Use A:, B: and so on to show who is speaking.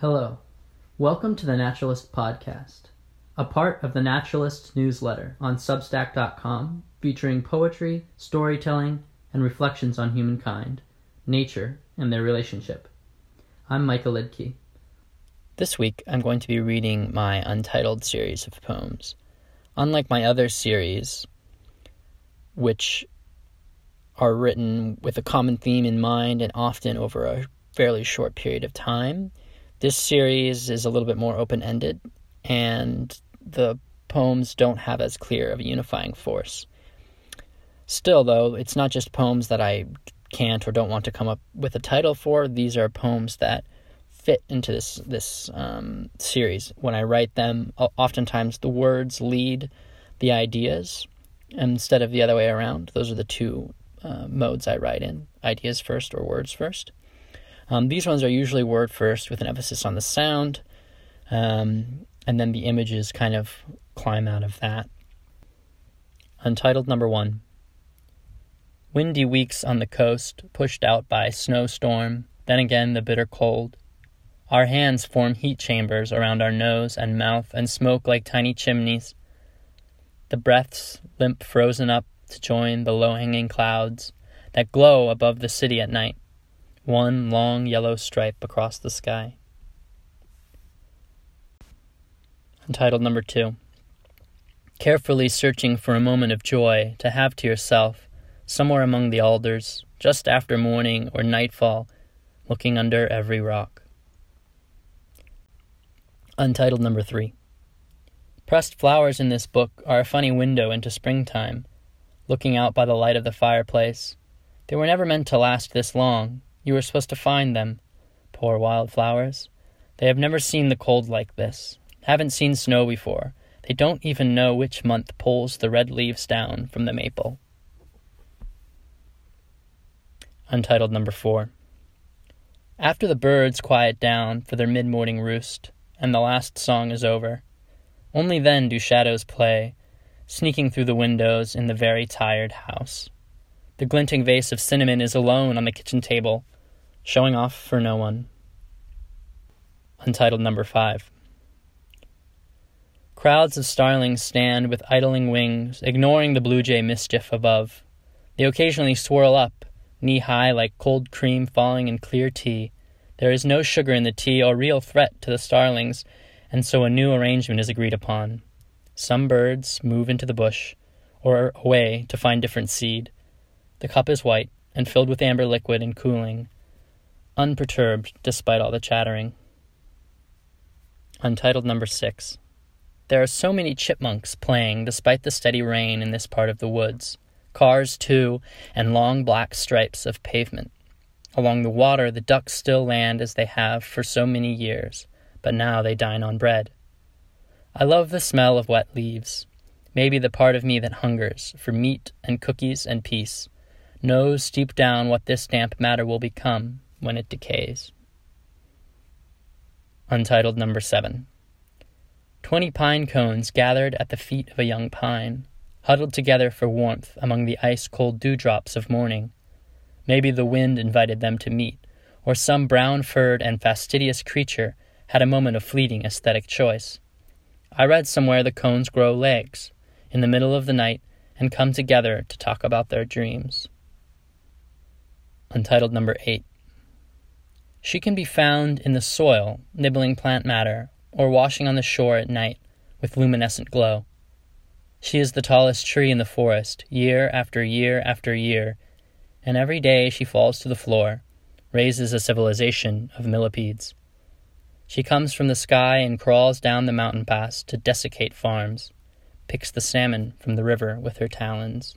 A: Hello. Welcome to the Naturalist Podcast, a part of the Naturalist newsletter on Substack.com featuring poetry, storytelling, and reflections on humankind, nature, and their relationship. I'm Micah Luedtke.
B: This week I'm going to be reading my untitled series of poems. Unlike my other series, which are written with a common theme in mind and often over a fairly short period of time, this series is a little bit more open ended, and the poems don't have as clear of a unifying force. Still, though, it's not just poems that I can't or don't want to come up with a title for. These are poems that fit into this this um, series. When I write them, oftentimes the words lead the ideas instead of the other way around. Those are the two uh, modes I write in: ideas first or words first. Um, these ones are usually word first with an emphasis on the sound, um, and then the images kind of climb out of that. Untitled number one Windy weeks on the coast, pushed out by snowstorm, then again the bitter cold. Our hands form heat chambers around our nose and mouth and smoke like tiny chimneys. The breaths limp frozen up to join the low hanging clouds that glow above the city at night one long yellow stripe across the sky. Untitled number two. Carefully searching for a moment of joy to have to yourself, somewhere among the alders, just after morning or nightfall, looking under every rock. Untitled number three. Pressed flowers in this book are a funny window into springtime, looking out by the light of the fireplace. They were never meant to last this long, you were supposed to find them. Poor wildflowers. They have never seen the cold like this, haven't seen snow before. They don't even know which month pulls the red leaves down from the maple. Untitled number four. After the birds quiet down for their mid morning roost, and the last song is over, only then do shadows play, sneaking through the windows in the very tired house. The glinting vase of cinnamon is alone on the kitchen table, Showing off for no one. Untitled number five. Crowds of starlings stand with idling wings, ignoring the blue jay mischief above. They occasionally swirl up, knee high like cold cream falling in clear tea. There is no sugar in the tea or real threat to the starlings, and so a new arrangement is agreed upon. Some birds move into the bush, or away to find different seed. The cup is white and filled with amber liquid and cooling unperturbed despite all the chattering. Untitled number six. There are so many chipmunks playing despite the steady rain in this part of the woods. Cars, too, and long black stripes of pavement. Along the water, the ducks still land as they have for so many years, but now they dine on bread. I love the smell of wet leaves. Maybe the part of me that hungers for meat and cookies and peace knows deep down what this damp matter will become when it decays. Untitled number 7. Twenty pine cones gathered at the feet of a young pine, huddled together for warmth among the ice cold dewdrops of morning. Maybe the wind invited them to meet, or some brown furred and fastidious creature had a moment of fleeting aesthetic choice. I read somewhere the cones grow legs in the middle of the night and come together to talk about their dreams. Untitled number 8. She can be found in the soil, nibbling plant matter, or washing on the shore at night with luminescent glow. She is the tallest tree in the forest, year after year after year, and every day she falls to the floor, raises a civilization of millipedes. She comes from the sky and crawls down the mountain pass to desiccate farms, picks the salmon from the river with her talons.